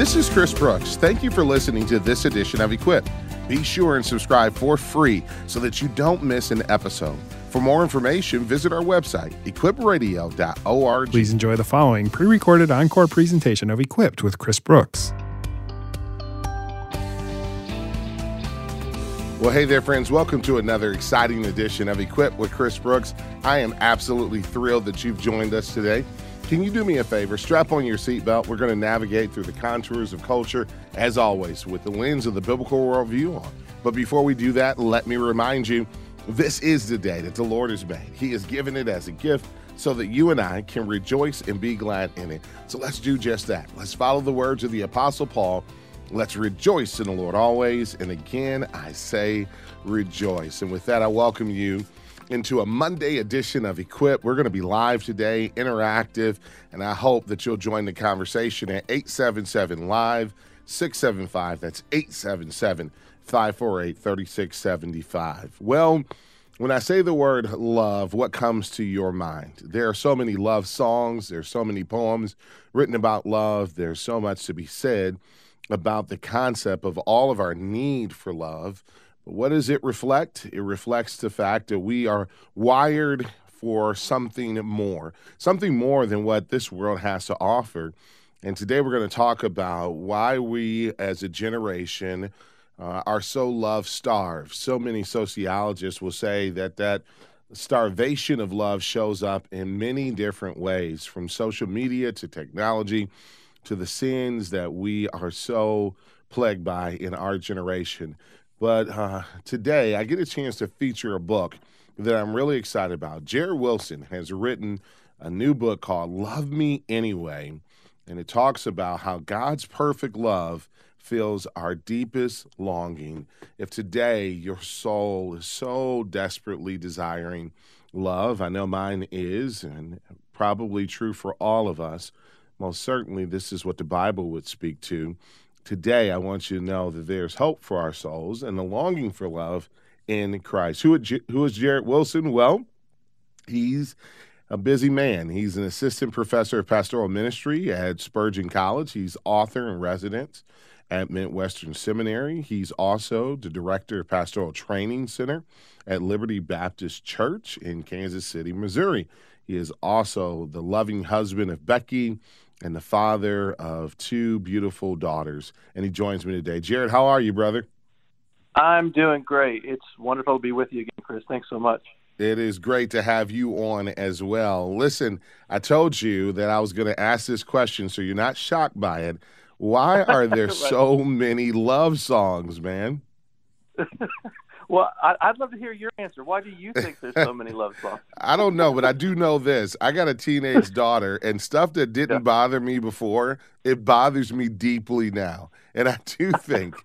This is Chris Brooks. Thank you for listening to this edition of Equip. Be sure and subscribe for free so that you don't miss an episode. For more information, visit our website, equipradio.org. Please enjoy the following pre recorded encore presentation of Equipped with Chris Brooks. Well, hey there, friends. Welcome to another exciting edition of Equipped with Chris Brooks. I am absolutely thrilled that you've joined us today. Can you do me a favor? Strap on your seatbelt. We're going to navigate through the contours of culture, as always, with the lens of the biblical worldview on. But before we do that, let me remind you this is the day that the Lord has made. He has given it as a gift so that you and I can rejoice and be glad in it. So let's do just that. Let's follow the words of the Apostle Paul. Let's rejoice in the Lord always. And again, I say rejoice. And with that, I welcome you into a Monday edition of Equip. We're going to be live today, interactive, and I hope that you'll join the conversation at 877 Live 675. That's 877 548 3675. Well, when I say the word love, what comes to your mind? There are so many love songs, there's so many poems written about love, there's so much to be said about the concept of all of our need for love. What does it reflect? It reflects the fact that we are wired for something more, something more than what this world has to offer. And today we're going to talk about why we as a generation uh, are so love starved. So many sociologists will say that that starvation of love shows up in many different ways, from social media to technology to the sins that we are so plagued by in our generation. But uh, today, I get a chance to feature a book that I'm really excited about. Jared Wilson has written a new book called Love Me Anyway, and it talks about how God's perfect love fills our deepest longing. If today your soul is so desperately desiring love, I know mine is, and probably true for all of us, most certainly this is what the Bible would speak to today, I want you to know that there's hope for our souls and the longing for love in Christ. Who, who is Jared Wilson? Well, he's a busy man. He's an assistant professor of pastoral ministry at Spurgeon College. He's author and resident at Midwestern Seminary. He's also the director of Pastoral Training Center at Liberty Baptist Church in Kansas City, Missouri. He is also the loving husband of Becky and the father of two beautiful daughters. And he joins me today. Jared, how are you, brother? I'm doing great. It's wonderful to be with you again, Chris. Thanks so much. It is great to have you on as well. Listen, I told you that I was going to ask this question, so you're not shocked by it. Why are there right. so many love songs, man? Well, I, would love to hear your answer. Why do you think there's so many love songs? I don't know, but I do know this. I got a teenage daughter, and stuff that didn't yeah. bother me before, it bothers me deeply now. And I do think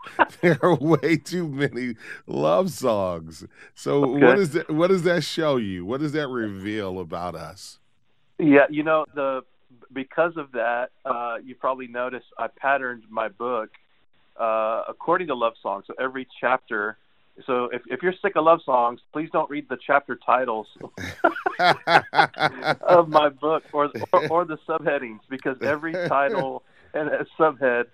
there are way too many love songs. So okay. what does that what does that show you? What does that reveal about us? Yeah, you know, the because of that, uh, you probably noticed I patterned my book uh, according to love songs. So every chapter so if, if you're sick of love songs, please don't read the chapter titles of my book or, or, or the subheadings because every title and a subhead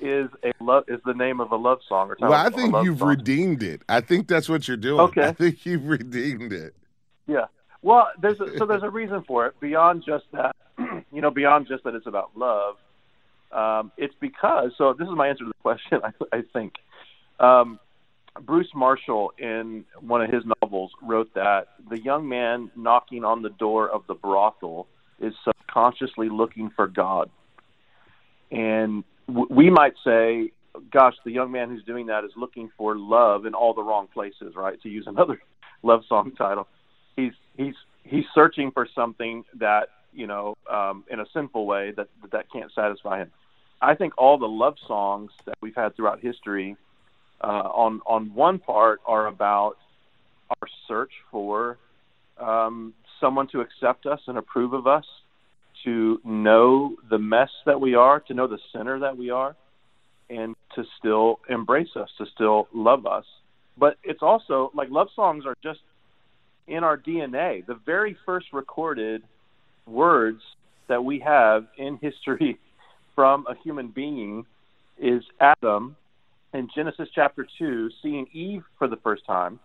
is a love is the name of a love song or well i think you've song. redeemed it. I think that's what you're doing. Okay. I think you've redeemed it. Yeah. Well there's a, so there's a reason for it. Beyond just that you know beyond just that it's about love um, it's because so this is my answer to the question i, I think. Um, Bruce Marshall, in one of his novels, wrote that the young man knocking on the door of the brothel is subconsciously looking for God. And w- we might say, gosh, the young man who's doing that is looking for love in all the wrong places, right? To use another love song title, he's he's he's searching for something that you know um, in a sinful way that that can't satisfy him. I think all the love songs that we've had throughout history uh, on on one part are about our search for um, someone to accept us and approve of us, to know the mess that we are, to know the sinner that we are, and to still embrace us, to still love us. But it's also like love songs are just in our DNA. The very first recorded words that we have in history from a human being is Adam in Genesis chapter 2 seeing Eve for the first time.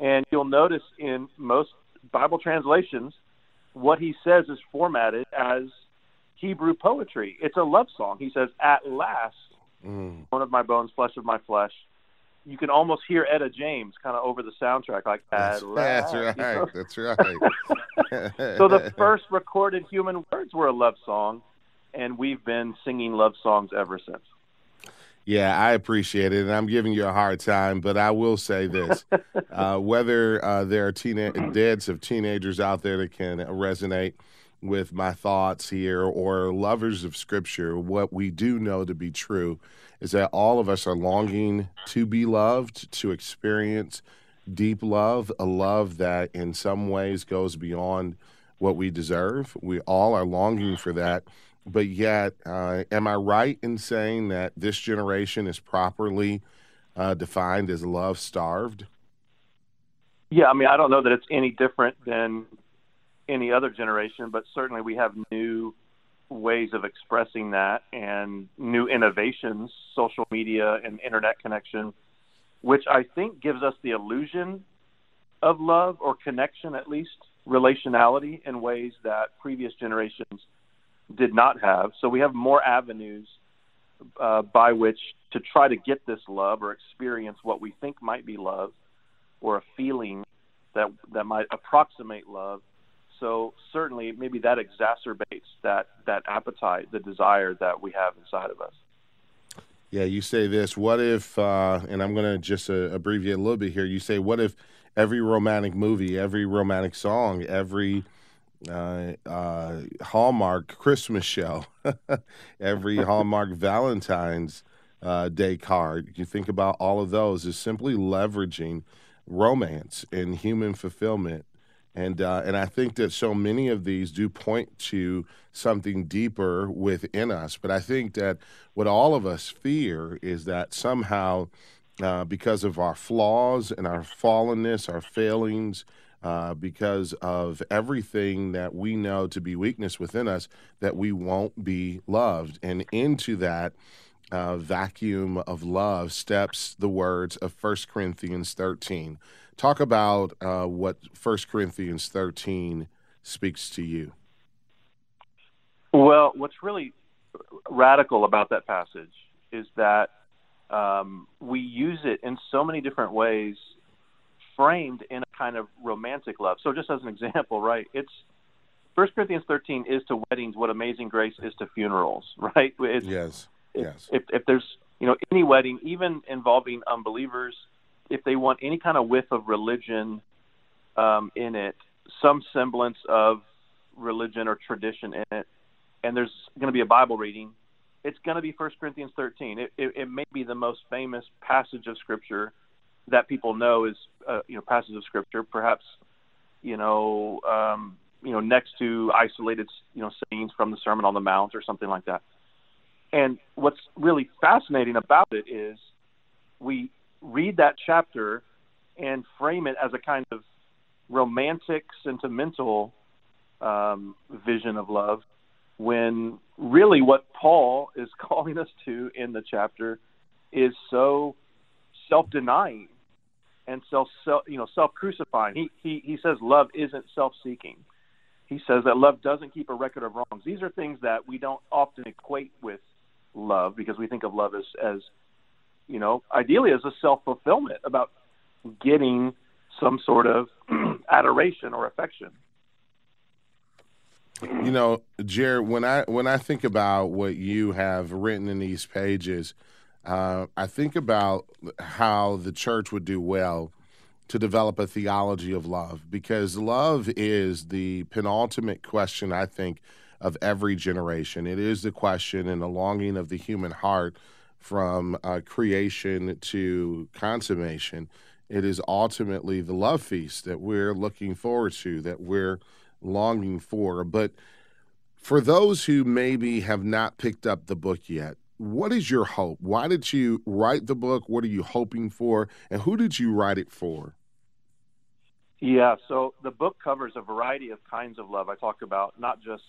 And you'll notice in most Bible translations, what he says is formatted as Hebrew poetry. It's a love song. He says, At last, mm. one of my bones, flesh of my flesh. You can almost hear Etta James kind of over the soundtrack, like, At that's, last. That's right. You know? That's right. so the first recorded human words were a love song, and we've been singing love songs ever since. Yeah, I appreciate it, and I'm giving you a hard time, but I will say this: uh, whether uh, there are teen- dads of teenagers out there that can resonate with my thoughts here, or lovers of Scripture, what we do know to be true is that all of us are longing to be loved, to experience deep love, a love that in some ways goes beyond what we deserve. We all are longing for that but yet, uh, am I right in saying that this generation is properly uh, defined as love starved? Yeah, I mean, I don't know that it's any different than any other generation, but certainly we have new ways of expressing that and new innovations, social media and internet connection, which I think gives us the illusion of love or connection, at least relationality, in ways that previous generations did not have. So we have more avenues uh, by which to try to get this love or experience what we think might be love or a feeling that that might approximate love. So certainly, maybe that exacerbates that that appetite, the desire that we have inside of us. Yeah, you say this. What if? Uh, and I'm going to just uh, abbreviate a little bit here. You say, what if every romantic movie, every romantic song, every uh, uh, Hallmark Christmas show, every Hallmark Valentine's uh, Day card. You think about all of those is simply leveraging romance and human fulfillment. And uh, and I think that so many of these do point to something deeper within us. But I think that what all of us fear is that somehow, uh, because of our flaws and our fallenness, our failings, uh, because of everything that we know to be weakness within us, that we won't be loved. And into that uh, vacuum of love steps the words of 1 Corinthians 13. Talk about uh, what 1 Corinthians 13 speaks to you. Well, what's really radical about that passage is that um, we use it in so many different ways framed in a kind of romantic love. So, just as an example, right? It's First Corinthians 13 is to weddings what Amazing Grace is to funerals, right? It's, yes. yes. If, if there's you know any wedding, even involving unbelievers, if they want any kind of whiff of religion um, in it, some semblance of religion or tradition in it, and there's going to be a Bible reading, it's going to be First Corinthians 13. It, it, it may be the most famous passage of Scripture that people know is uh, you know passages of scripture, perhaps you know um, you know next to isolated you know sayings from the Sermon on the Mount or something like that. And what's really fascinating about it is we read that chapter and frame it as a kind of romantic, sentimental um, vision of love, when really what Paul is calling us to in the chapter is so self-denying and self, self you know self-crucifying. He he he says love isn't self-seeking. He says that love doesn't keep a record of wrongs. These are things that we don't often equate with love because we think of love as as you know ideally as a self-fulfillment about getting some sort of adoration or affection. You know, Jared, when I when I think about what you have written in these pages, uh, I think about how the church would do well to develop a theology of love because love is the penultimate question, I think, of every generation. It is the question and the longing of the human heart from uh, creation to consummation. It is ultimately the love feast that we're looking forward to, that we're longing for. But for those who maybe have not picked up the book yet, what is your hope? Why did you write the book? What are you hoping for? And who did you write it for? Yeah, so the book covers a variety of kinds of love. I talk about not just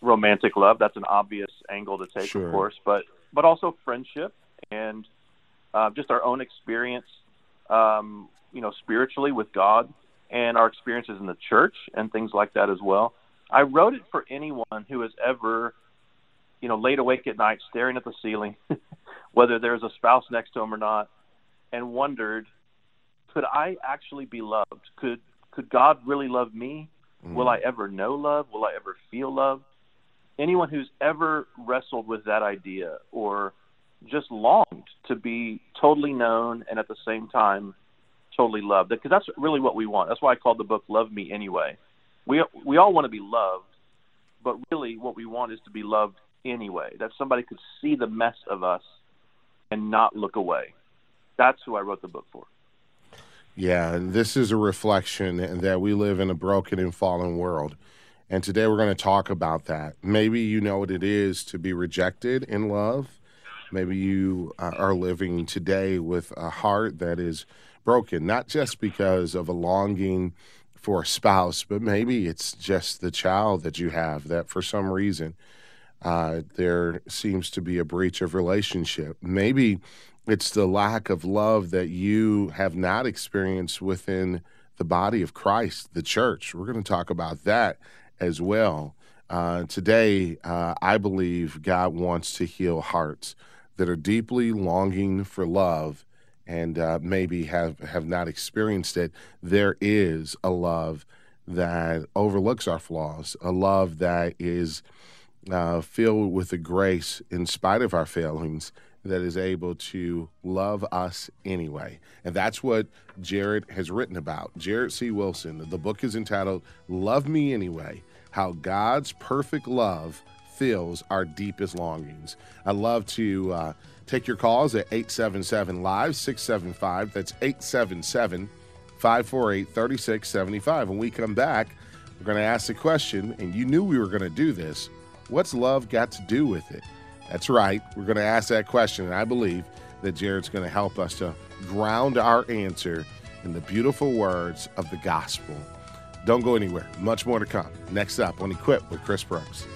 romantic love, that's an obvious angle to take, sure. of course, but but also friendship and uh, just our own experience, um, you know, spiritually with God and our experiences in the church and things like that as well. I wrote it for anyone who has ever, you know, laid awake at night staring at the ceiling, whether there's a spouse next to him or not, and wondered, could I actually be loved? Could could God really love me? Mm. Will I ever know love? Will I ever feel love? Anyone who's ever wrestled with that idea or just longed to be totally known and at the same time totally loved because that's really what we want. That's why I called the book "Love Me Anyway." We we all want to be loved, but really what we want is to be loved anyway. That somebody could see the mess of us and not look away. That's who I wrote the book for. Yeah, and this is a reflection that we live in a broken and fallen world. And today we're going to talk about that. Maybe you know what it is to be rejected in love. Maybe you uh, are living today with a heart that is broken, not just because of a longing for a spouse, but maybe it's just the child that you have that for some reason uh, there seems to be a breach of relationship. Maybe it's the lack of love that you have not experienced within the body of Christ, the church. We're going to talk about that as well. Uh, today, uh, I believe God wants to heal hearts that are deeply longing for love and uh, maybe have, have not experienced it, there is a love that overlooks our flaws, a love that is uh, filled with the grace in spite of our failings that is able to love us anyway. And that's what Jared has written about. Jared C. Wilson, the book is entitled Love Me Anyway How God's Perfect Love Fills Our Deepest Longings. I'd love to. Uh, Take your calls at 877 Live 675. That's 877 548 3675. When we come back, we're going to ask the question, and you knew we were going to do this what's love got to do with it? That's right. We're going to ask that question, and I believe that Jared's going to help us to ground our answer in the beautiful words of the gospel. Don't go anywhere. Much more to come. Next up on Equip with Chris Brooks.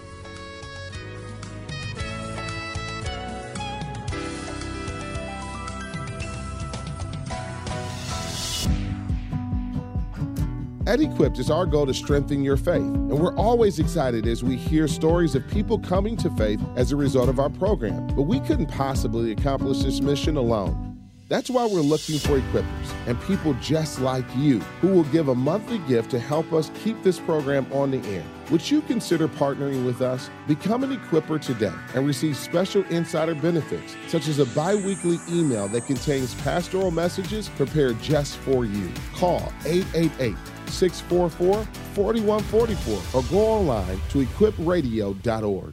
At Equipped, it's our goal to strengthen your faith. And we're always excited as we hear stories of people coming to faith as a result of our program. But we couldn't possibly accomplish this mission alone. That's why we're looking for equippers and people just like you who will give a monthly gift to help us keep this program on the air. Would you consider partnering with us? Become an equipper today and receive special insider benefits, such as a bi weekly email that contains pastoral messages prepared just for you. Call 888 644 4144 or go online to equipradio.org.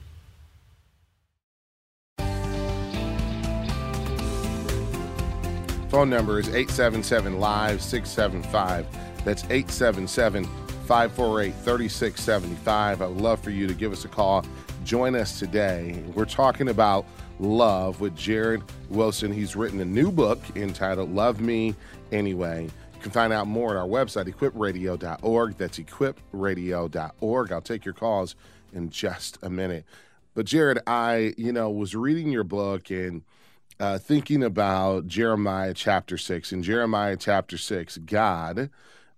Phone number is 877 Live 675. That's 877 548 3675. I would love for you to give us a call. Join us today. We're talking about love with Jared Wilson. He's written a new book entitled Love Me Anyway. Can find out more at our website, equipradio.org. That's equipradio.org. I'll take your calls in just a minute. But Jared, I, you know, was reading your book and uh, thinking about Jeremiah chapter 6. In Jeremiah chapter 6, God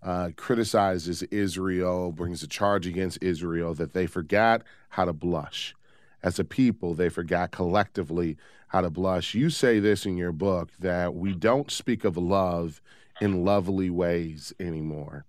uh, criticizes Israel, brings a charge against Israel that they forgot how to blush. As a people, they forgot collectively how to blush. You say this in your book that we don't speak of love in lovely ways anymore,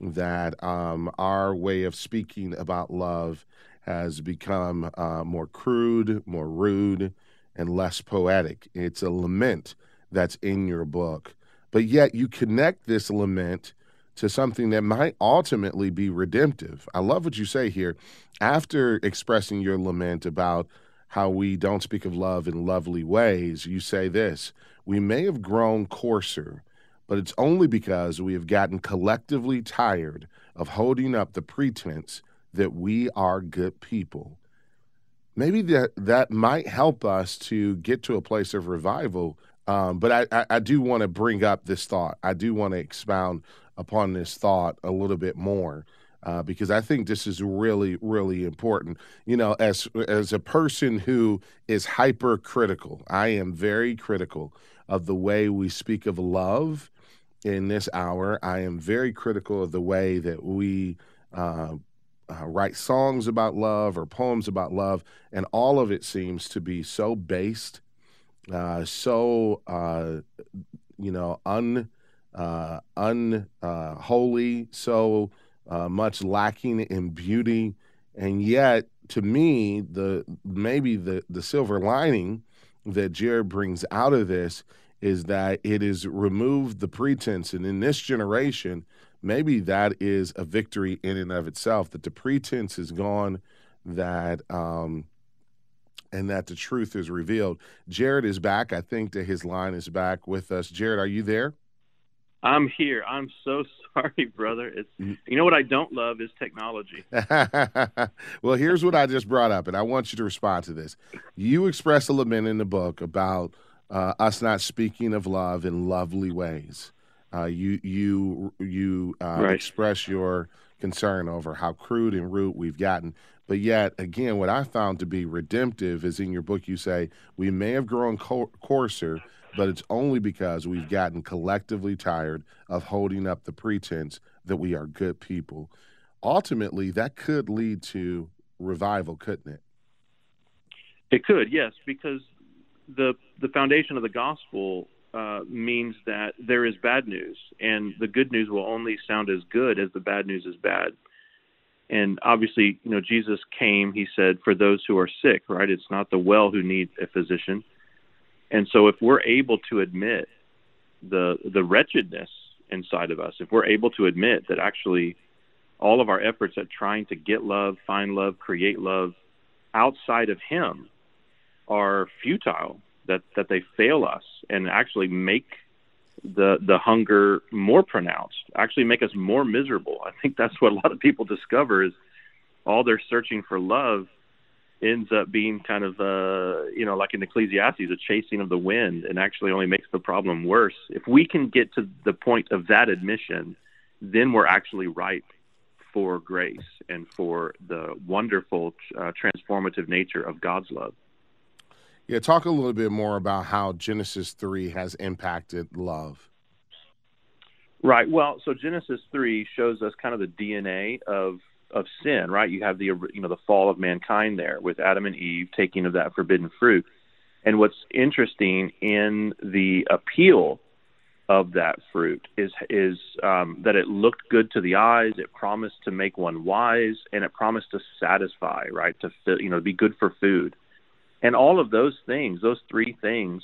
that um, our way of speaking about love has become uh, more crude, more rude and less poetic. It's a lament that's in your book. But yet you connect this lament to something that might ultimately be redemptive. I love what you say here. After expressing your lament about how we don't speak of love in lovely ways, you say this We may have grown coarser, but it's only because we have gotten collectively tired of holding up the pretense that we are good people maybe that that might help us to get to a place of revival. Um, but I, I, I do want to bring up this thought. I do want to expound upon this thought a little bit more. uh, because I think this is really, really important. You know, as as a person who is hypercritical, I am very critical of the way we speak of love in this hour. I am very critical of the way that we uh, uh, write songs about love or poems about love, and all of it seems to be so based, uh, so uh, you know, un uh, unholy, so uh, much lacking in beauty, and yet to me, the maybe the the silver lining that Jared brings out of this is that it has removed the pretense, and in this generation, maybe that is a victory in and of itself. That the pretense is gone, that um, and that the truth is revealed. Jared is back. I think that his line is back with us. Jared, are you there? I'm here. I'm so sorry, brother. It's you know what I don't love is technology. well, here's what I just brought up, and I want you to respond to this. You express a lament in the book about uh, us not speaking of love in lovely ways. Uh, you you you uh, right. express your concern over how crude and rude we've gotten. But yet, again, what I found to be redemptive is in your book, you say we may have grown co- coarser, but it's only because we've gotten collectively tired of holding up the pretense that we are good people. Ultimately, that could lead to revival, couldn't it? It could, yes, because the the foundation of the gospel uh, means that there is bad news, and the good news will only sound as good as the bad news is bad. And obviously, you know, Jesus came. He said, "For those who are sick, right? It's not the well who need a physician, and so, if we're able to admit the the wretchedness inside of us, if we're able to admit that actually all of our efforts at trying to get love, find love, create love outside of Him are futile, that that they fail us and actually make the the hunger more pronounced, actually make us more miserable. I think that's what a lot of people discover is all they're searching for love ends up being kind of uh you know like in ecclesiastes a chasing of the wind and actually only makes the problem worse if we can get to the point of that admission then we're actually ripe for grace and for the wonderful uh, transformative nature of god's love yeah talk a little bit more about how genesis 3 has impacted love right well so genesis 3 shows us kind of the dna of of sin, right? You have the you know the fall of mankind there with Adam and Eve taking of that forbidden fruit. And what's interesting in the appeal of that fruit is is um, that it looked good to the eyes, it promised to make one wise, and it promised to satisfy, right? To you know be good for food, and all of those things, those three things,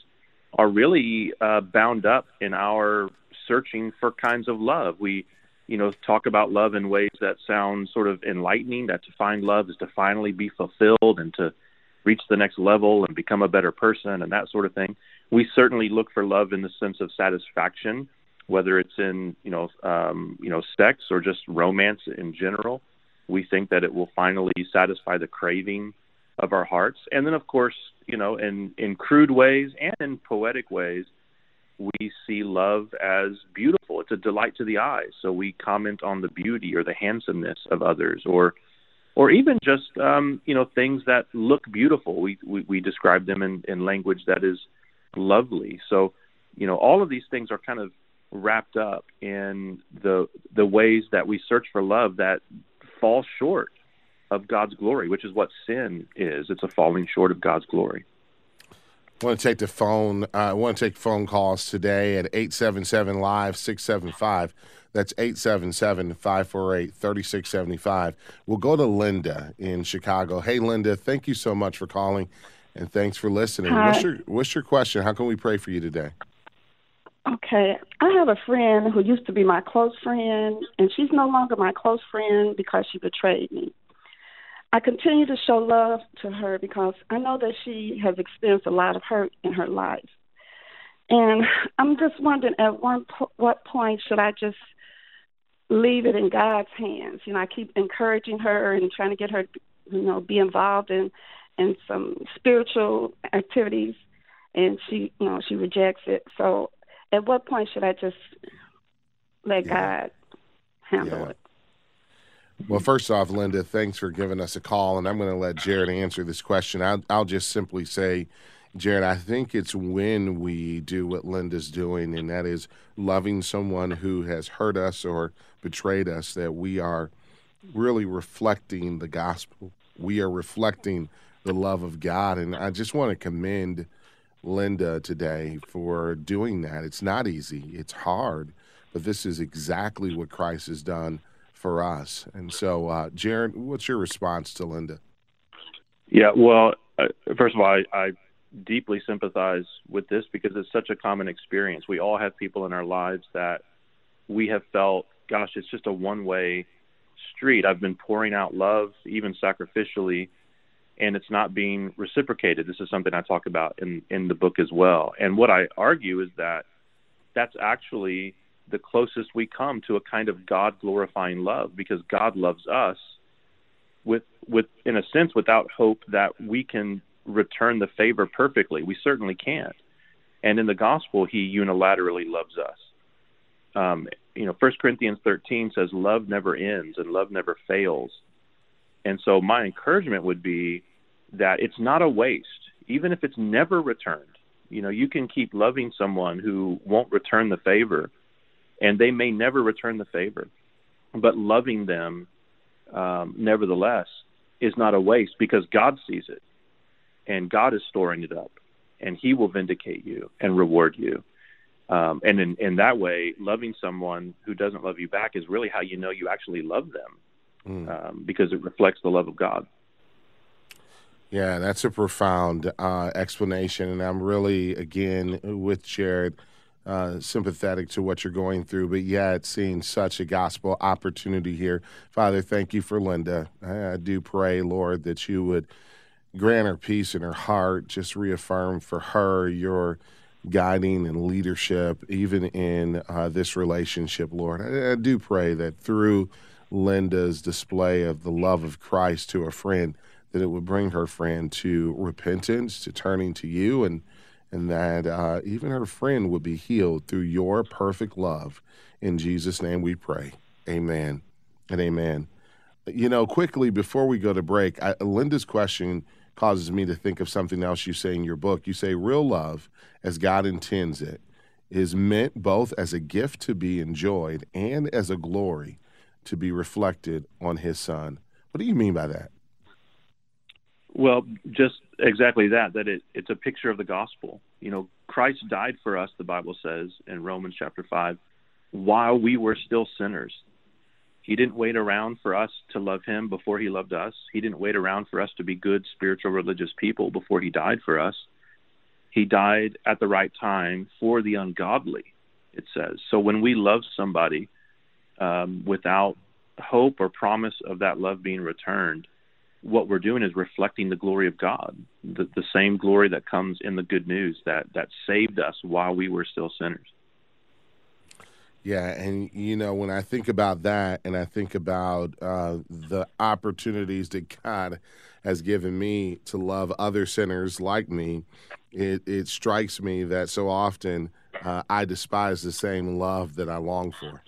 are really uh, bound up in our searching for kinds of love. We you know, talk about love in ways that sound sort of enlightening. That to find love is to finally be fulfilled and to reach the next level and become a better person and that sort of thing. We certainly look for love in the sense of satisfaction, whether it's in you know um, you know sex or just romance in general. We think that it will finally satisfy the craving of our hearts, and then of course you know in in crude ways and in poetic ways we see love as beautiful. It's a delight to the eye. So we comment on the beauty or the handsomeness of others, or or even just um, you know things that look beautiful. We we, we describe them in, in language that is lovely. So you know all of these things are kind of wrapped up in the the ways that we search for love that fall short of God's glory, which is what sin is. It's a falling short of God's glory. I want to take the phone. Uh, I want to take phone calls today at 877 Live 675. That's 877 548 3675. We'll go to Linda in Chicago. Hey, Linda, thank you so much for calling and thanks for listening. Hi. What's your, what's your question? How can we pray for you today? Okay. I have a friend who used to be my close friend, and she's no longer my close friend because she betrayed me. I continue to show love to her because I know that she has experienced a lot of hurt in her life. And I'm just wondering at one po- what point should I just leave it in God's hands? You know, I keep encouraging her and trying to get her, you know, be involved in in some spiritual activities, and she, you know, she rejects it. So, at what point should I just let yeah. God handle yeah. it? Well, first off, Linda, thanks for giving us a call, and I'm going to let Jared answer this question. I'll, I'll just simply say, Jared, I think it's when we do what Linda's doing, and that is loving someone who has hurt us or betrayed us, that we are really reflecting the gospel. We are reflecting the love of God. And I just want to commend Linda today for doing that. It's not easy, it's hard, but this is exactly what Christ has done for us. And so, uh, Jared, what's your response to Linda? Yeah, well, uh, first of all, I, I deeply sympathize with this because it's such a common experience. We all have people in our lives that we have felt, gosh, it's just a one way street. I've been pouring out love, even sacrificially, and it's not being reciprocated. This is something I talk about in, in the book as well. And what I argue is that that's actually the closest we come to a kind of God glorifying love because God loves us with with in a sense without hope that we can return the favor perfectly. We certainly can't. And in the gospel, he unilaterally loves us. Um, you know, First Corinthians 13 says love never ends and love never fails. And so my encouragement would be that it's not a waste, even if it's never returned. You know, you can keep loving someone who won't return the favor, and they may never return the favor, but loving them um, nevertheless is not a waste because God sees it and God is storing it up, and He will vindicate you and reward you. Um, and in, in that way, loving someone who doesn't love you back is really how you know you actually love them, mm. um, because it reflects the love of God. Yeah, that's a profound uh, explanation, and I'm really again with Jared. Uh, sympathetic to what you're going through, but yet seeing such a gospel opportunity here. Father, thank you for Linda. I, I do pray, Lord, that you would grant her peace in her heart. Just reaffirm for her your guiding and leadership, even in uh, this relationship, Lord. I, I, do pray that through Linda's display of the love of Christ to a friend, that it would bring her friend to repentance, to turning to you, and and that uh, even her friend would be healed through your perfect love. In Jesus' name we pray. Amen and amen. You know, quickly before we go to break, I, Linda's question causes me to think of something else you say in your book. You say, real love, as God intends it, is meant both as a gift to be enjoyed and as a glory to be reflected on his son. What do you mean by that? Well, just exactly that, that it, it's a picture of the gospel. You know, Christ died for us, the Bible says in Romans chapter 5, while we were still sinners. He didn't wait around for us to love him before he loved us. He didn't wait around for us to be good spiritual religious people before he died for us. He died at the right time for the ungodly, it says. So when we love somebody um, without hope or promise of that love being returned, what we're doing is reflecting the glory of God, the, the same glory that comes in the good news that, that saved us while we were still sinners. Yeah, and you know when I think about that, and I think about uh, the opportunities that God has given me to love other sinners like me, it, it strikes me that so often uh, I despise the same love that I long for,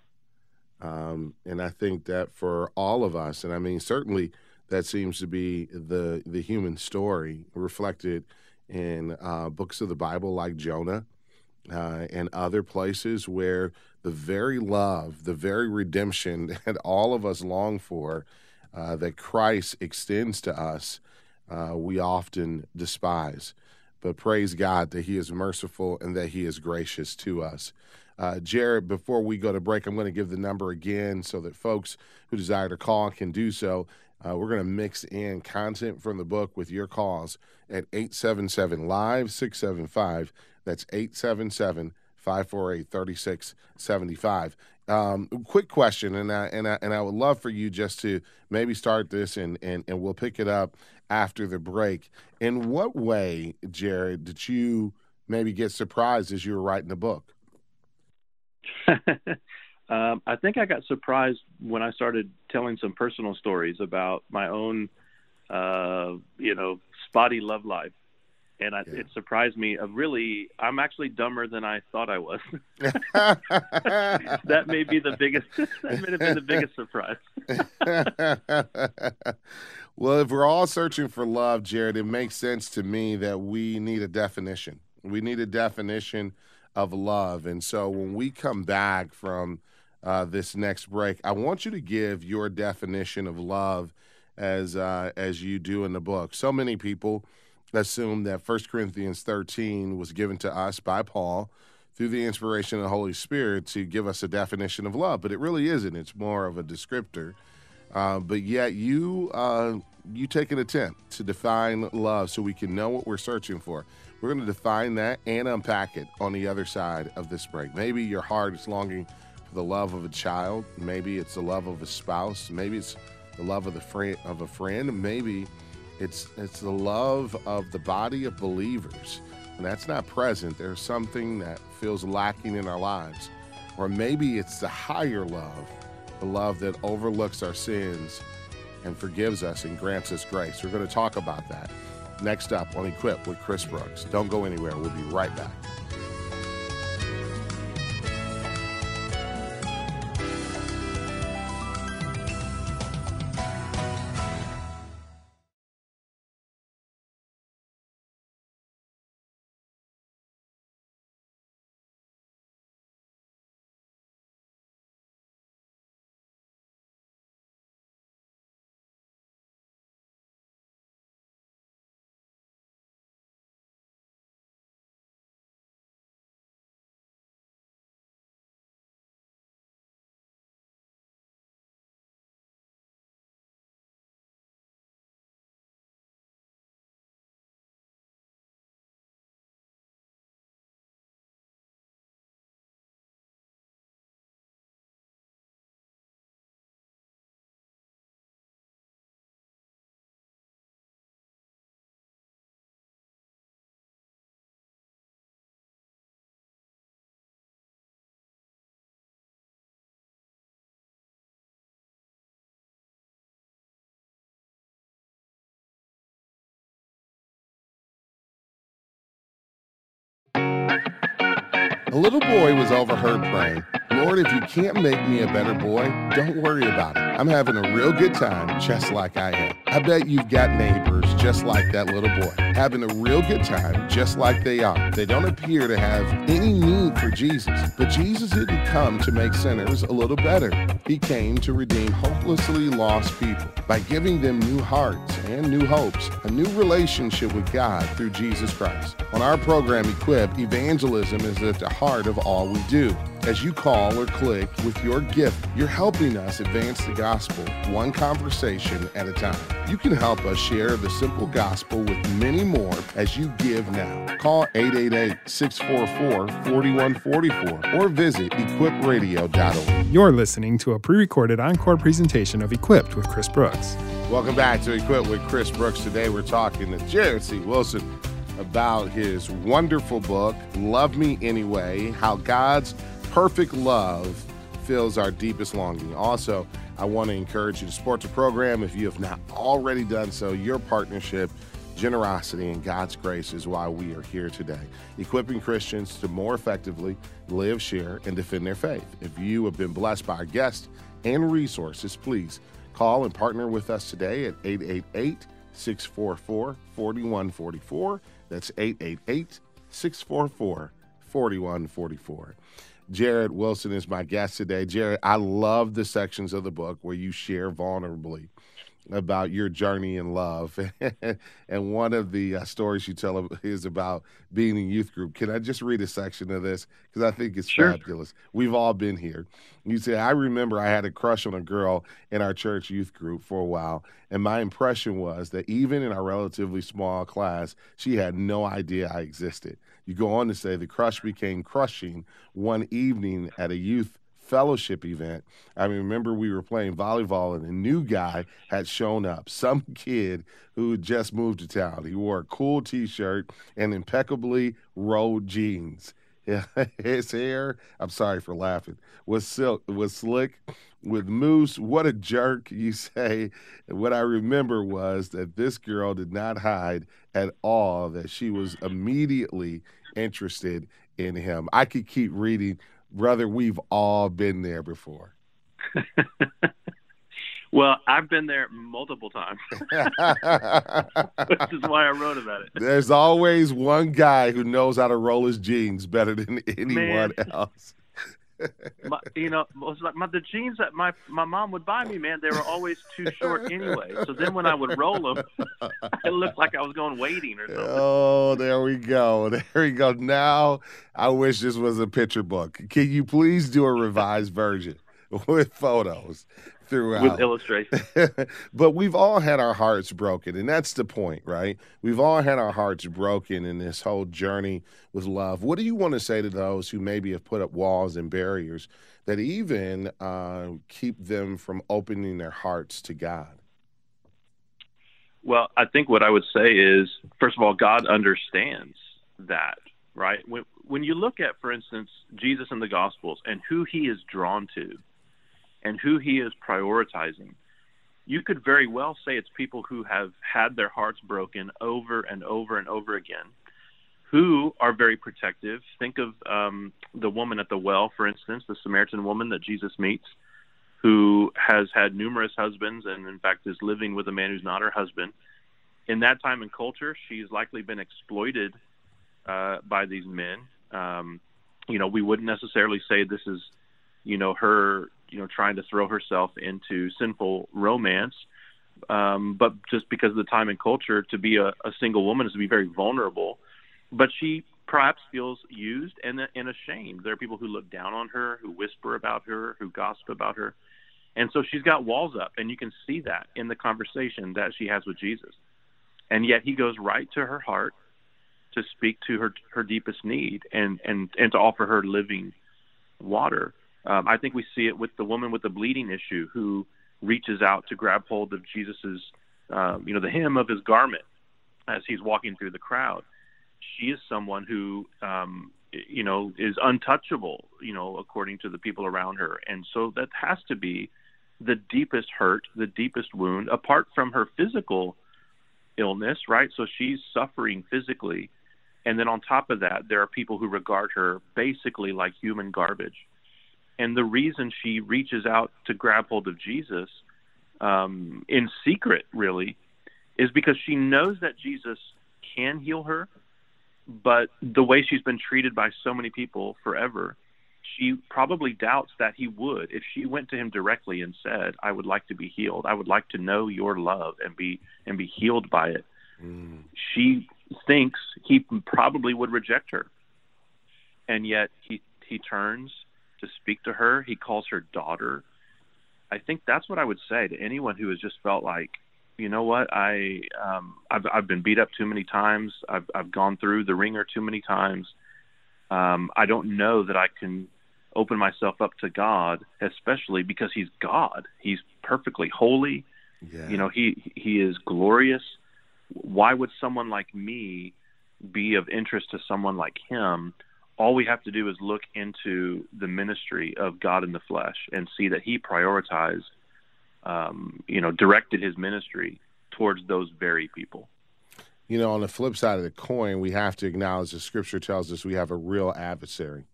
um, and I think that for all of us, and I mean certainly that seems to be the the human story reflected in uh, books of the Bible like Jonah uh, and other places where the very love, the very redemption that all of us long for, uh, that Christ extends to us, uh, we often despise. But praise God that He is merciful and that He is gracious to us. Uh, Jared, before we go to break, I'm going to give the number again so that folks who desire to call can do so. Uh, we're going to mix in content from the book with your calls at 877 Live 675 that's 877 548 3675. Um, quick question, and I, and, I, and I would love for you just to maybe start this and, and, and we'll pick it up after the break. In what way, Jared, did you maybe get surprised as you were writing the book? um, I think I got surprised when I started telling some personal stories about my own, uh, you know, spotty love life and I, Yeah. it surprised me. Of really, I'm actually dumber than I thought I was. that may be the biggest. that may have been the biggest surprise. well, if we're all searching for love, Jared, it makes sense to me that we need a definition. We need a definition of love. And so when we come back from uh, this next break, I want you to give your definition of love as uh, as you do in the book. So many people assume that 1 Corinthians 13 was given to us by Paul through the inspiration of the Holy Spirit to give us a definition of love, but it really isn't. It's more of a descriptor. Uh, but yet you uh, you take an attempt to define love so we can know what we're searching for. We're going to define that and unpack it on the other side of this break. Maybe your heart is longing the love of a child. Maybe it's the love of a spouse. Maybe it's the love of the friend of a friend. Maybe it's it's the love of the body of believers. And that's not present. There's something that feels lacking in our lives. Or maybe it's the higher love, the love that overlooks our sins and forgives us and grants us grace. We're going to talk about that next up on Equip with Chris Brooks. Don't go anywhere. We'll be right back. Little boy was overheard praying, Lord, if you can't make me a better boy, don't worry about it. I'm having a real good time just like I am. I bet you've got neighbors just like that little boy, having a real good time just like they are. They don't appear to have any need for Jesus, but Jesus didn't come to make sinners a little better. He came to redeem hopelessly lost people by giving them new hearts and new hopes, a new relationship with God through Jesus Christ. On our program, Equip, evangelism is at the heart of all we do. As you call or click with your gift, you're helping us advance the gospel one conversation at a time. You can help us share the simple gospel with many more as you give now. Call 888-644-4144 or visit equipradio.org. You're listening to a pre recorded encore presentation of Equipped with Chris Brooks. Welcome back to Equipped with Chris Brooks. Today we're talking to Jared C. Wilson about his wonderful book, Love Me Anyway How God's Perfect Love Fills Our Deepest Longing. Also, I want to encourage you to support the program if you have not already done so. Your partnership, generosity, and God's grace is why we are here today, equipping Christians to more effectively live, share, and defend their faith. If you have been blessed by our guests and resources, please call and partner with us today at 888 644 4144. That's 888 644 4144. Jared Wilson is my guest today. Jared, I love the sections of the book where you share vulnerably about your journey in love. and one of the uh, stories you tell is about being in youth group. Can I just read a section of this? Because I think it's Sure. fabulous. We've all been here. You say, I remember I had a crush on a girl in our church youth group for a while. And my impression was that even in our relatively small class, she had no idea I existed. You go on to say the crush became crushing one evening at a youth fellowship event. I remember we were playing volleyball and a new guy had shown up. Some kid who had just moved to town. He wore a cool t shirt and impeccably rolled jeans. His hair, I'm sorry for laughing, was silk, was slick with mousse. What a jerk, you say. what I remember was that this girl did not hide at all that she was immediately interested in him. I could keep reading. Brother, we've all been there before. Well, I've been there multiple times, which is why I wrote about it. There's always one guy who knows how to roll his jeans better than anyone Man. else. My, you know, was like my, the jeans that my my mom would buy me, man, they were always too short anyway. So then when I would roll them, it looked like I was going wading or something. Oh, there we go. There we go. Now, I wish this was a picture book. Can you please do a revised version with photos throughout? With illustration. but we've all had our hearts broken, and that's the point, right? We've all had our hearts broken in this whole journey with love. What do you want to say to those who maybe have put up walls and barriers that even uh, keep them from opening their hearts to God? Well, I think what I would say is, first of all, God understands that, right? When, when you look at, for instance, Jesus in the Gospels and who he is drawn to and who he is prioritizing, you could very well say it's people who have had their hearts broken over and over and over again, who are very protective. Think of um, the woman at the well, for instance, the Samaritan woman that Jesus meets who has had numerous husbands and, in fact, is living with a man who's not her husband. In that time and culture, she's likely been exploited uh, by these men. Um, you know, we wouldn't necessarily say this is, you know, her, you know, trying to throw herself into sinful romance. Um, but just because of the time and culture, to be a, a single woman is to be very vulnerable. But she perhaps feels used and, and ashamed. There are people who look down on her, who whisper about her, who gossip about her. And so she's got walls up, and you can see that in the conversation that she has with Jesus. And yet he goes right to her heart to speak to her her deepest need and and and to offer her living water. Um, I think we see it with the woman with the bleeding issue who reaches out to grab hold of Jesus's, um, you know, the hem of his garment as he's walking through the crowd. She is someone who, um, you know, is untouchable, you know, according to the people around her, and so that has to be the deepest hurt, the deepest wound, apart from her physical illness, right? So she's suffering physically. And then on top of that, there are people who regard her basically like human garbage. And the reason she reaches out to grab hold of Jesus um, in secret, really, is because she knows that Jesus can heal her, but the way she's been treated by so many people forever, she probably doubts that he would if she went to him directly and said, "I would like to be healed. I would like to know your love and be and be healed by it." Mm. She thinks he probably would reject her, and yet he he turns to speak to her. He calls her daughter. I think that's what I would say to anyone who has just felt like, you know what, I um, I've I've been beat up too many times. I've I've gone through the wringer too many times. Um, I don't know that I can open myself up to God, especially because He's God. He's perfectly holy. Yeah. You know, He He is glorious. Why would someone like me be of interest to someone like Him? All we have to do is look into the ministry of God in the flesh and see that He prioritized, um, you know, directed His ministry towards those very people. You know, on the flip side of the coin, we have to acknowledge the Scripture tells us we have a real adversary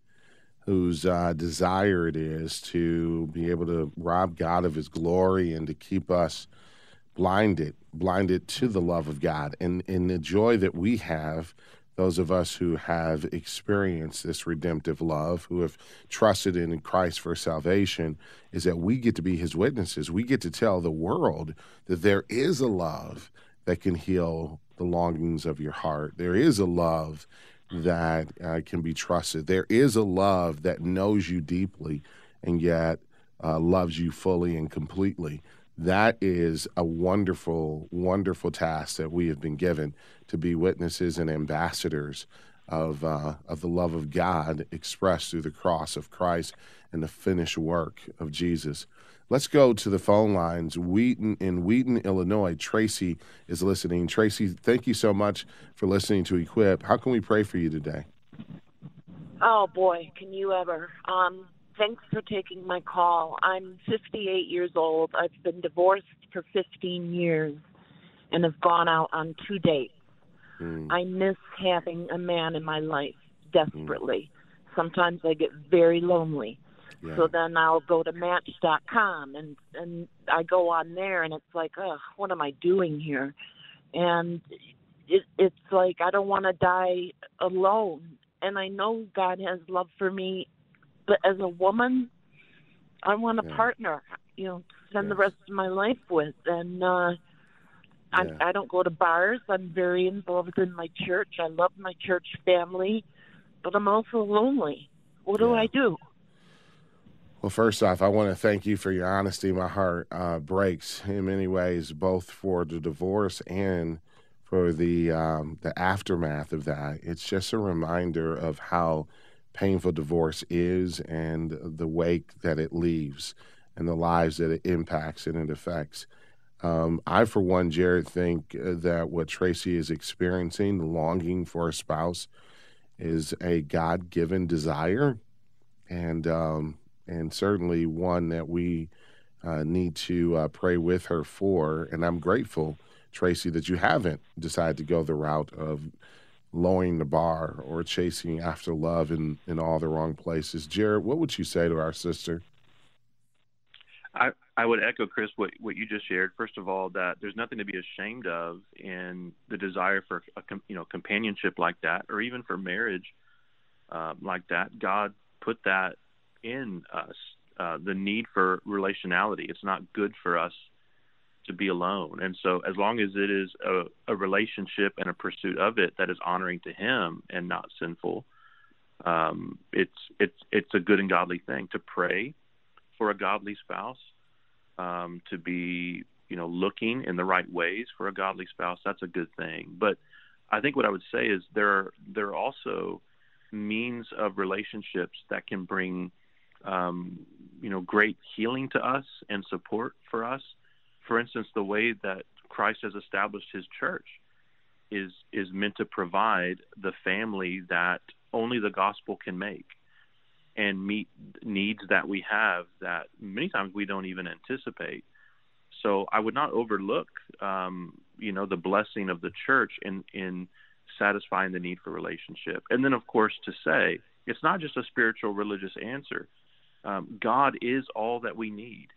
whose uh, desire it is to be able to rob God of his glory and to keep us blinded, blinded to the love of God. And, and the joy that we have, those of us who have experienced this redemptive love, who have trusted in Christ for salvation, is that we get to be his witnesses. We get to tell the world that there is a love that can heal the longings of your heart. There is a love that uh, can be trusted. There is a love that knows you deeply and yet uh, loves you fully and completely. That is a wonderful, wonderful task that we have been given to be witnesses and ambassadors of uh, of the love of God expressed through the cross of Christ and the finished work of Jesus. Let's go to the phone lines. Wheaton in Wheaton, Illinois. Tracy is listening. Tracy, thank you so much for listening to Equip. How can we pray for you today? Oh boy, can you ever? Um, thanks for taking my call. I'm 58 years old. I've been divorced for 15 years and have gone out on two dates. Mm. I miss having a man in my life desperately. Mm. Sometimes I get very lonely. Yeah. So then I'll go to Match.com and and I go on there and it's like, oh, what am I doing here? And it, it's like I don't want to die alone. And I know God has love for me, but as a woman, I want a yeah. partner, you know, to spend yes. the rest of my life with. And uh, I, yeah. I don't go to bars. I'm very involved in my church. I love my church family, but I'm also lonely. What do yeah. I do? Well, first off, I want to thank you for your honesty. My heart uh, breaks in many ways, both for the divorce and for the um, the aftermath of that. It's just a reminder of how painful divorce is and the wake that it leaves and the lives that it impacts and it affects. Um, I, for one, Jared, think uh, that what Tracy is experiencing, the longing for a spouse, is a God given desire, and um, and certainly one that we uh, need to uh, pray with her for. And I'm grateful, Tracy, that you haven't decided to go the route of lowering the bar or chasing after love in, in all the wrong places. Jared, what would you say to our sister? I, I would echo Chris what what you just shared. First of all, that there's nothing to be ashamed of in the desire for a you know companionship like that, or even for marriage uh, like that. God put that in us, uh, the need for relationality. It's not good for us to be alone, and so as long as it is a, a relationship and a pursuit of it that is honoring to Him and not sinful, um, it's it's it's a good and godly thing to pray for a godly spouse, um, to be you know looking in the right ways for a godly spouse. That's a good thing. But I think what I would say is there are there are also means of relationships that can bring um, you know great healing to us and support for us. For instance, the way that Christ has established His church is is meant to provide the family that only the gospel can make and meet needs that we have that many times we don't even anticipate. So I would not overlook, um, you know, the blessing of the church in in satisfying the need for relationship. And then, of course, to say it's not just a spiritual religious answer. Um, God is all that we need.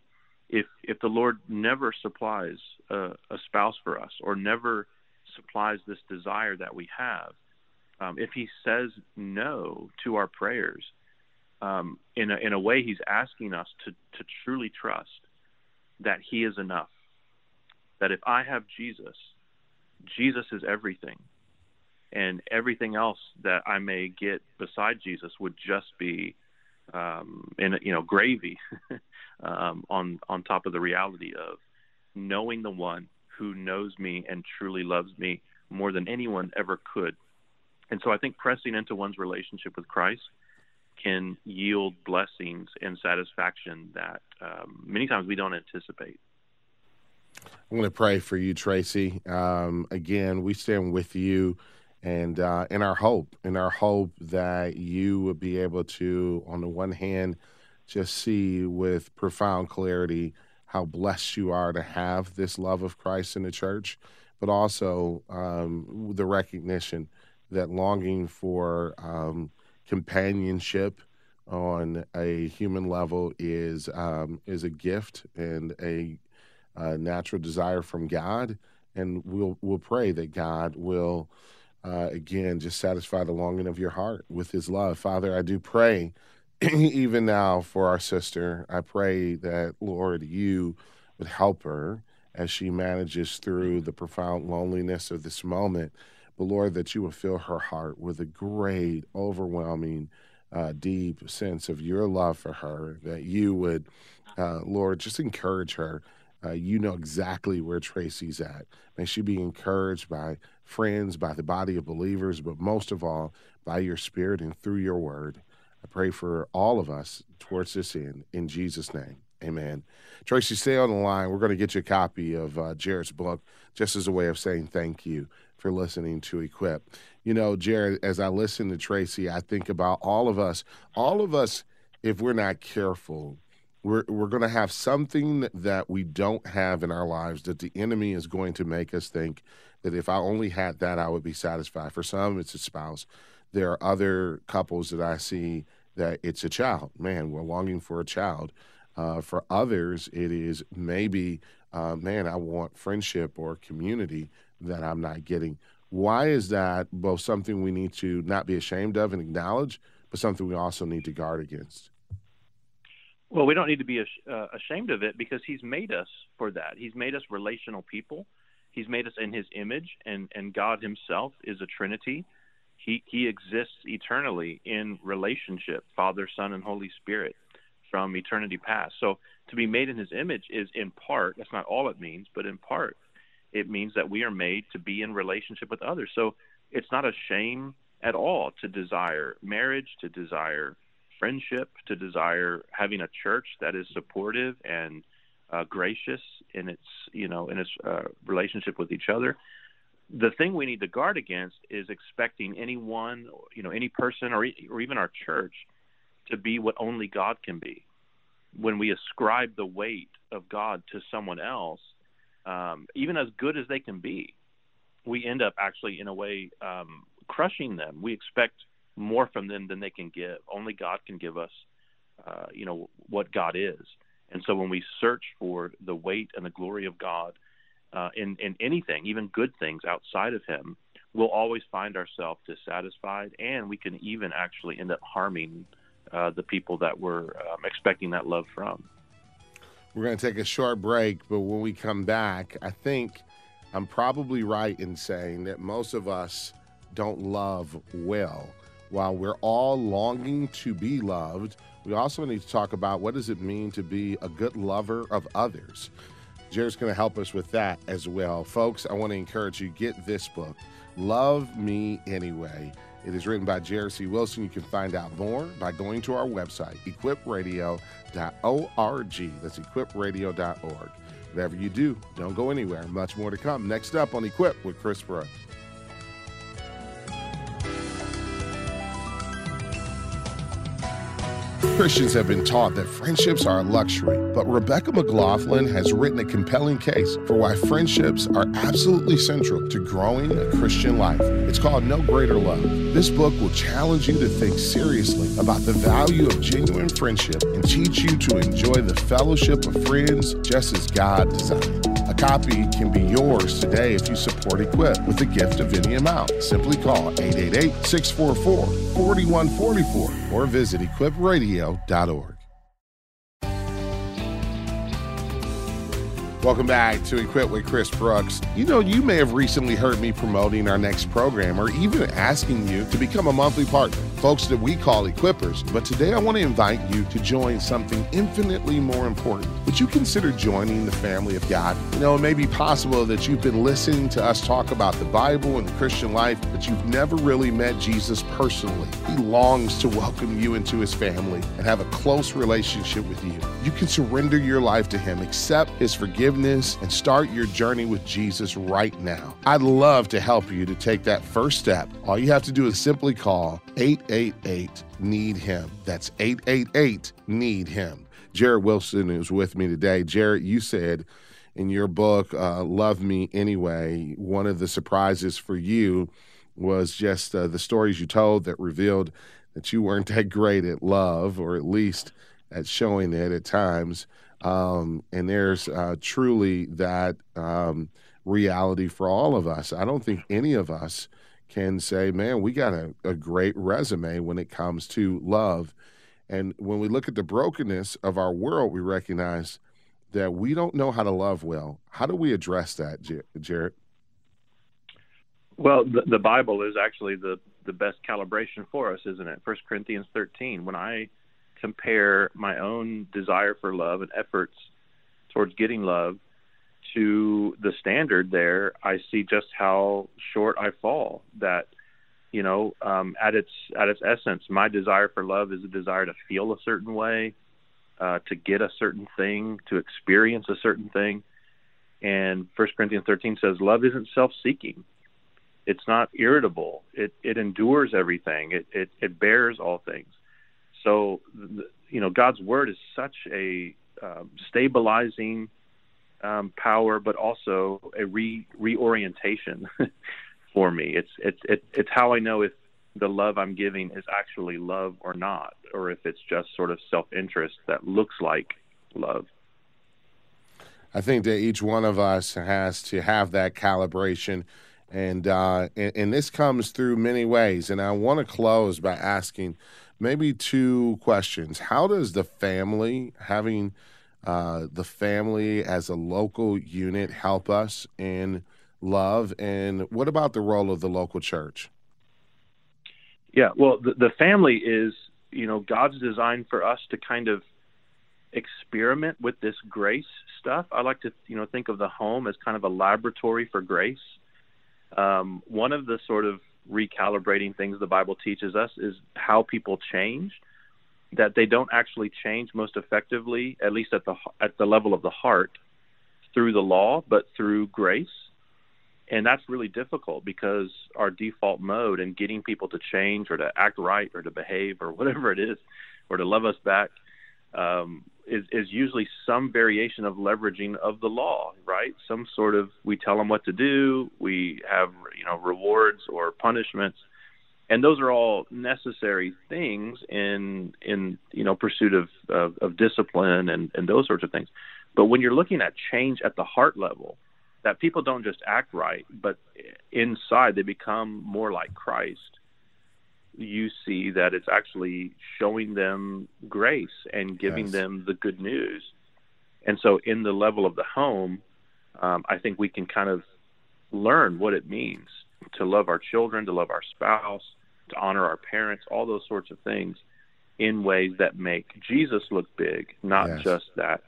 If if the Lord never supplies a, a spouse for us or never supplies this desire that we have, um, if He says no to our prayers, um, in a in a way, he's asking us to to truly trust that he is enough. That if I have Jesus, Jesus is everything, and everything else that I may get beside Jesus would just be, um, in you know, gravy um, on on top of the reality of knowing the one who knows me and truly loves me more than anyone ever could. And so I think pressing into one's relationship with Christ can yield blessings and satisfaction that um, many times we don't anticipate. I'm going to pray for you, Tracy. Um, again, we stand with you and uh, in our hope, in our hope that you will be able to, on the one hand, just see with profound clarity how blessed you are to have this love of Christ in the church, but also um, the recognition that longing for um, companionship on a human level is um, is a gift and a, a, natural desire from God, and we'll we'll pray that God will uh, again just satisfy the longing of your heart with His love. Father, I do pray even now for our sister. I pray that Lord, you would help her as she manages through the profound loneliness of this moment but Lord, that you will fill her heart with a great, overwhelming, uh, deep sense of your love for her, that you would, uh, Lord, just encourage her. Uh, you know exactly where Tracy's at. May she be encouraged by friends, by the body of believers, but most of all, by your spirit and through your word. I pray for all of us towards this end. In Jesus' name, amen. Tracy, stay on the line. We're going to get you a copy of uh, Jared's book just as a way of saying thank you for listening to Equip. You know, Jared, as I listen to Tracy, I think about all of us. All of us, if we're not careful, we're we're going to have something that we don't have in our lives that the enemy is going to make us think that if I only had that, I would be satisfied. For some, it's a spouse. There are other couples that I see that it's a child. Man, we're longing for a child. Uh, for others, it is maybe, uh, man, I want friendship or community that I'm not getting. Why is that both something we need to not be ashamed of and acknowledge, but something we also need to guard against? Well, we don't need to be uh, ashamed of it because He's made us for that. He's made us relational people. He's made us in His image, and and God Himself is a Trinity. He He exists eternally in relationship, Father, Son, and Holy Spirit, from eternity past. So to be made in His image is in part. That's not all it means, but in part, it means that we are made to be in relationship with others. So it's not a shame at all to desire marriage, to desire friendship, to desire having a church that is supportive and uh, gracious in its you know in its uh, relationship with each other. The thing we need to guard against is expecting anyone, you know, any person or, or even our church to be what only God can be. When we ascribe the weight of God to someone else, um, even as good as they can be, we end up actually in a way um, crushing them. We expect more from them than they can give. Only God can give us, uh, you know, what God is. And so when we search for the weight and the glory of God uh, in in anything, even good things outside of Him, we'll always find ourselves dissatisfied, and we can even actually end up harming uh, the people that we're um, expecting that love from. We're going to take a short break, but when we come back, I think I'm probably right in saying that most of us don't love well while we're all longing to be loved, we also need to talk about what does it mean to be a good lover of others. Jared's going to help us with that as well. Folks, I want to encourage you get this book, Love Me Anyway. It is written by Jared C. Wilson. You can find out more by going to our website, equipradio.org. That's equipradio.org. Whatever you do, don't go anywhere. Much more to come. Next up on Equip with Chris Brooks. Christians have been taught that friendships are a luxury, but Rebecca McLaughlin has written a compelling case for why friendships are absolutely central to growing a Christian life. It's called No Greater Love. This book will challenge you to think seriously about the value of genuine friendship and teach you to enjoy the fellowship of friends just as God designed. A copy can be yours today if you support Equip with a gift of any amount. Simply call 888 644 4144 or visit equipradio.org. Welcome back to Equip with Chris Brooks. You know, you may have recently heard me promoting our next program or even asking you to become a monthly partner, folks that we call equippers. But today I want to invite you to join something infinitely more important. Would you consider joining the family of God? You know, it may be possible that you've been listening to us talk about the Bible and the Christian life, but you've never really met Jesus personally. He longs to welcome you into his family and have a close relationship with you. You can surrender your life to him, accept his forgiveness and start your journey with Jesus right now. I'd love to help you to take that first step. All you have to do is simply call 888 Need Him. That's 888 Need Him. Jared Wilson is with me today. Jared, you said in your book, uh, Love Me Anyway, one of the surprises for you was just uh, the stories you told that revealed that you weren't that great at love, or at least at showing it at times. Um, and there's uh, truly that um, reality for all of us. I don't think any of us can say, man, we got a, a great resume when it comes to love. And when we look at the brokenness of our world, we recognize that we don't know how to love well. How do we address that, Jared? Well, the, the Bible is actually the, the best calibration for us, isn't it? First Corinthians 13. When I compare my own desire for love and efforts towards getting love to the standard there, I see just how short I fall. That you know, um, at its at its essence, my desire for love is a desire to feel a certain way, uh, to get a certain thing, to experience a certain thing. And First Corinthians 13 says, love isn't self-seeking. It's not irritable. It it endures everything. It it, it bears all things. So, you know, God's word is such a um, stabilizing um, power, but also a re reorientation for me. It's it's it, it's how I know if the love I'm giving is actually love or not, or if it's just sort of self interest that looks like love. I think that each one of us has to have that calibration. And, uh, and, and this comes through many ways. And I want to close by asking maybe two questions. How does the family, having uh, the family as a local unit, help us in love? And what about the role of the local church? Yeah, well, the, the family is, you know, God's design for us to kind of experiment with this grace stuff. I like to, you know, think of the home as kind of a laboratory for grace. Um, one of the sort of recalibrating things the Bible teaches us is how people change. That they don't actually change most effectively, at least at the at the level of the heart, through the law, but through grace. And that's really difficult because our default mode in getting people to change or to act right or to behave or whatever it is, or to love us back, um, is, is usually some variation of leveraging of the law, right? Some sort of we tell them what to do, we have you know rewards or punishments, and those are all necessary things in in you know pursuit of of, of discipline and and those sorts of things. But when you're looking at change at the heart level, that people don't just act right, but inside they become more like Christ you see that it's actually showing them grace and giving yes. them the good news. And so, in the level of the home, um, I think we can kind of learn what it means to love our children, to love our spouse, to honor our parents, all those sorts of things in ways that make Jesus look big, not yes. just that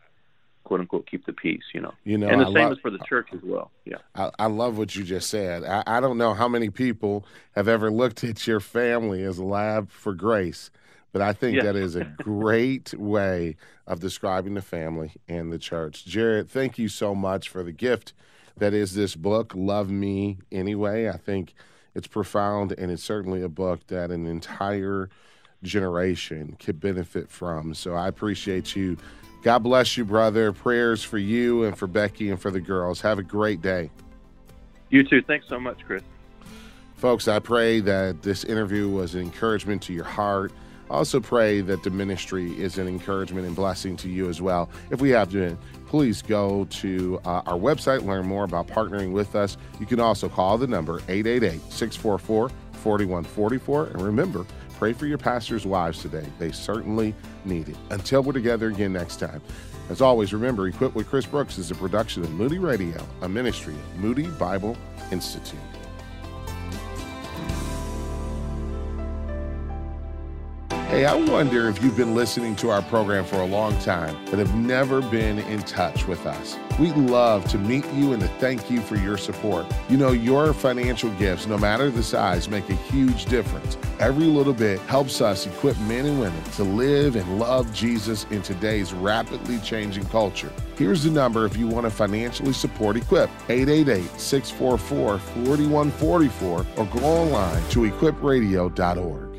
quote unquote keep the peace you know you know and the I same love, is for the church as well yeah I, I love what you just said I, I don't know how many people have ever looked at your family as a lab for grace but I think that is a great way of describing the family and the church. Jared, thank you so much for the gift that is this book, Love Me Anyway. I think it's profound and it's certainly a book that an entire generation could benefit from. So I appreciate you God bless you, brother. Prayers for you and for Becky and for the girls. Have a great day. You too. Thanks so much, Chris. Folks, I pray that this interview was an encouragement to your heart. Also pray that the ministry is an encouragement and blessing to you as well. If we have to, please go to uh, our website, learn more about partnering with us. You can also call the number 888 644 4144. And remember, Pray for your pastors' wives today. They certainly need it. Until we're together again next time. As always, remember, Equip with Chris Brooks is a production of Moody Radio, a ministry of Moody Bible Institute. Hey, I wonder if you've been listening to our program for a long time but have never been in touch with us. We'd love to meet you and to thank you for your support. You know, your financial gifts, no matter the size, make a huge difference. Every little bit helps us equip men and women to live and love Jesus in today's rapidly changing culture. Here's the number if you want to financially support Equip 888 644 4144 or go online to equipradio.org.